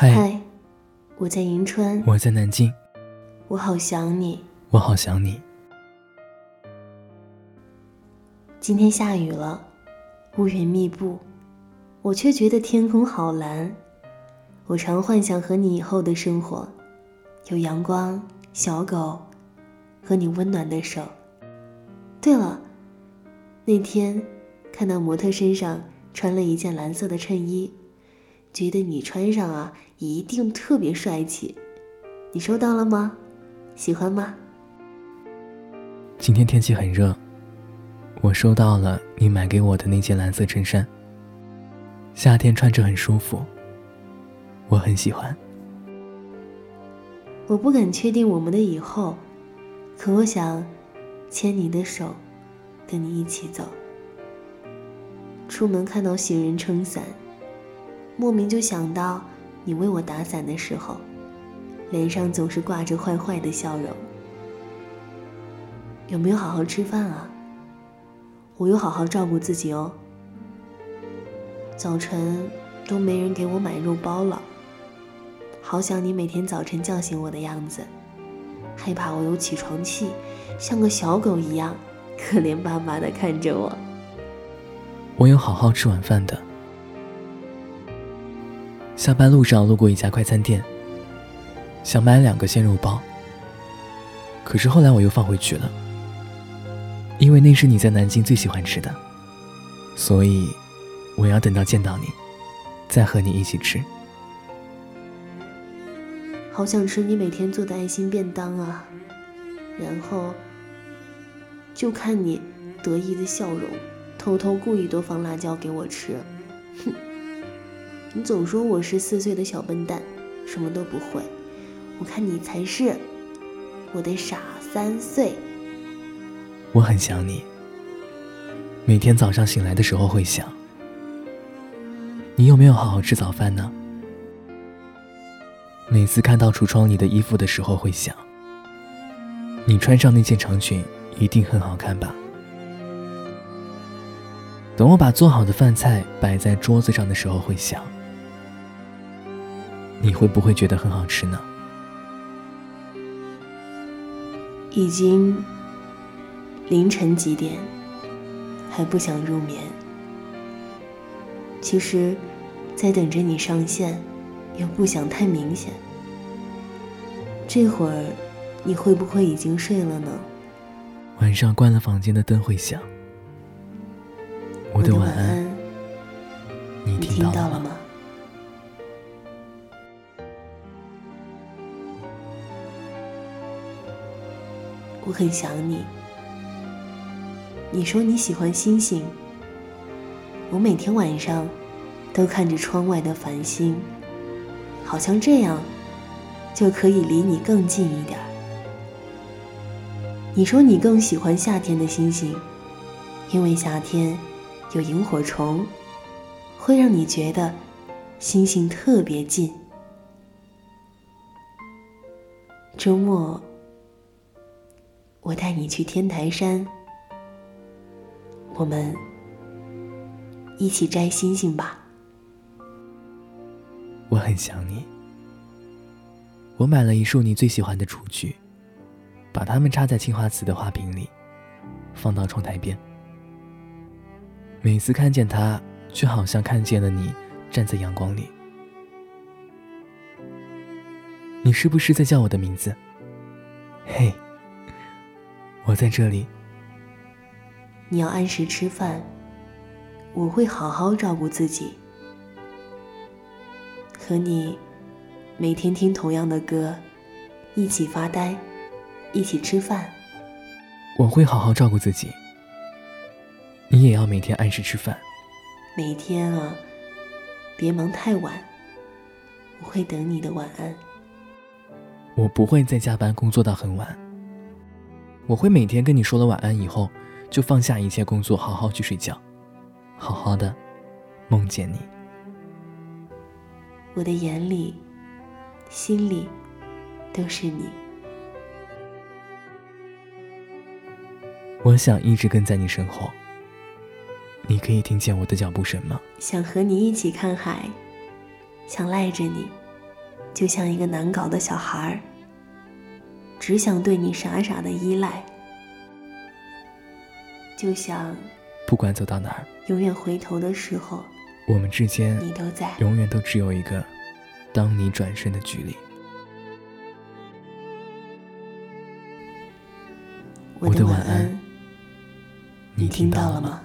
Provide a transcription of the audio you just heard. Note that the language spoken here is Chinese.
嗨，我在银川，我在南京，我好想你，我好想你。今天下雨了，乌云密布，我却觉得天空好蓝。我常幻想和你以后的生活，有阳光、小狗和你温暖的手。对了，那天看到模特身上穿了一件蓝色的衬衣。觉得你穿上啊，一定特别帅气。你收到了吗？喜欢吗？今天天气很热，我收到了你买给我的那件蓝色衬衫。夏天穿着很舒服，我很喜欢。我不敢确定我们的以后，可我想牵你的手，跟你一起走。出门看到行人撑伞。莫名就想到你为我打伞的时候，脸上总是挂着坏坏的笑容。有没有好好吃饭啊？我有好好照顾自己哦。早晨都没人给我买肉包了，好想你每天早晨叫醒我的样子，害怕我有起床气，像个小狗一样可怜巴巴的看着我。我有好好吃晚饭的。下班路上路过一家快餐店，想买两个鲜肉包。可是后来我又放回去了，因为那是你在南京最喜欢吃的，所以我要等到见到你，再和你一起吃。好想吃你每天做的爱心便当啊！然后就看你得意的笑容，偷偷故意多放辣椒给我吃。哼。你总说我是四岁的小笨蛋，什么都不会。我看你才是我的傻三岁。我很想你，每天早上醒来的时候会想，你有没有好好吃早饭呢？每次看到橱窗里的衣服的时候会想，你穿上那件长裙一定很好看吧？等我把做好的饭菜摆在桌子上的时候会想。你会不会觉得很好吃呢？已经凌晨几点，还不想入眠。其实，在等着你上线，又不想太明显。这会儿，你会不会已经睡了呢？晚上关了房间的灯会响。我的晚安，你听到了吗？我很想你。你说你喜欢星星，我每天晚上都看着窗外的繁星，好像这样就可以离你更近一点。你说你更喜欢夏天的星星，因为夏天有萤火虫，会让你觉得星星特别近。周末。我带你去天台山，我们一起摘星星吧。我很想你。我买了一束你最喜欢的雏菊，把它们插在青花瓷的花瓶里，放到窗台边。每次看见它，就好像看见了你站在阳光里。你是不是在叫我的名字？嘿。我在这里。你要按时吃饭，我会好好照顾自己。和你每天听同样的歌，一起发呆，一起吃饭。我会好好照顾自己。你也要每天按时吃饭。每天啊，别忙太晚。我会等你的晚安。我不会再加班工作到很晚。我会每天跟你说了晚安以后，就放下一切工作，好好去睡觉，好好的梦见你。我的眼里、心里都是你。我想一直跟在你身后。你可以听见我的脚步声吗？想和你一起看海，想赖着你，就像一个难搞的小孩儿，只想对你傻傻的依赖，就像不管走到哪儿，永远回头的时候，我们之间你都在，永远都只有一个当你转身的距离。我的晚安，你听到了吗？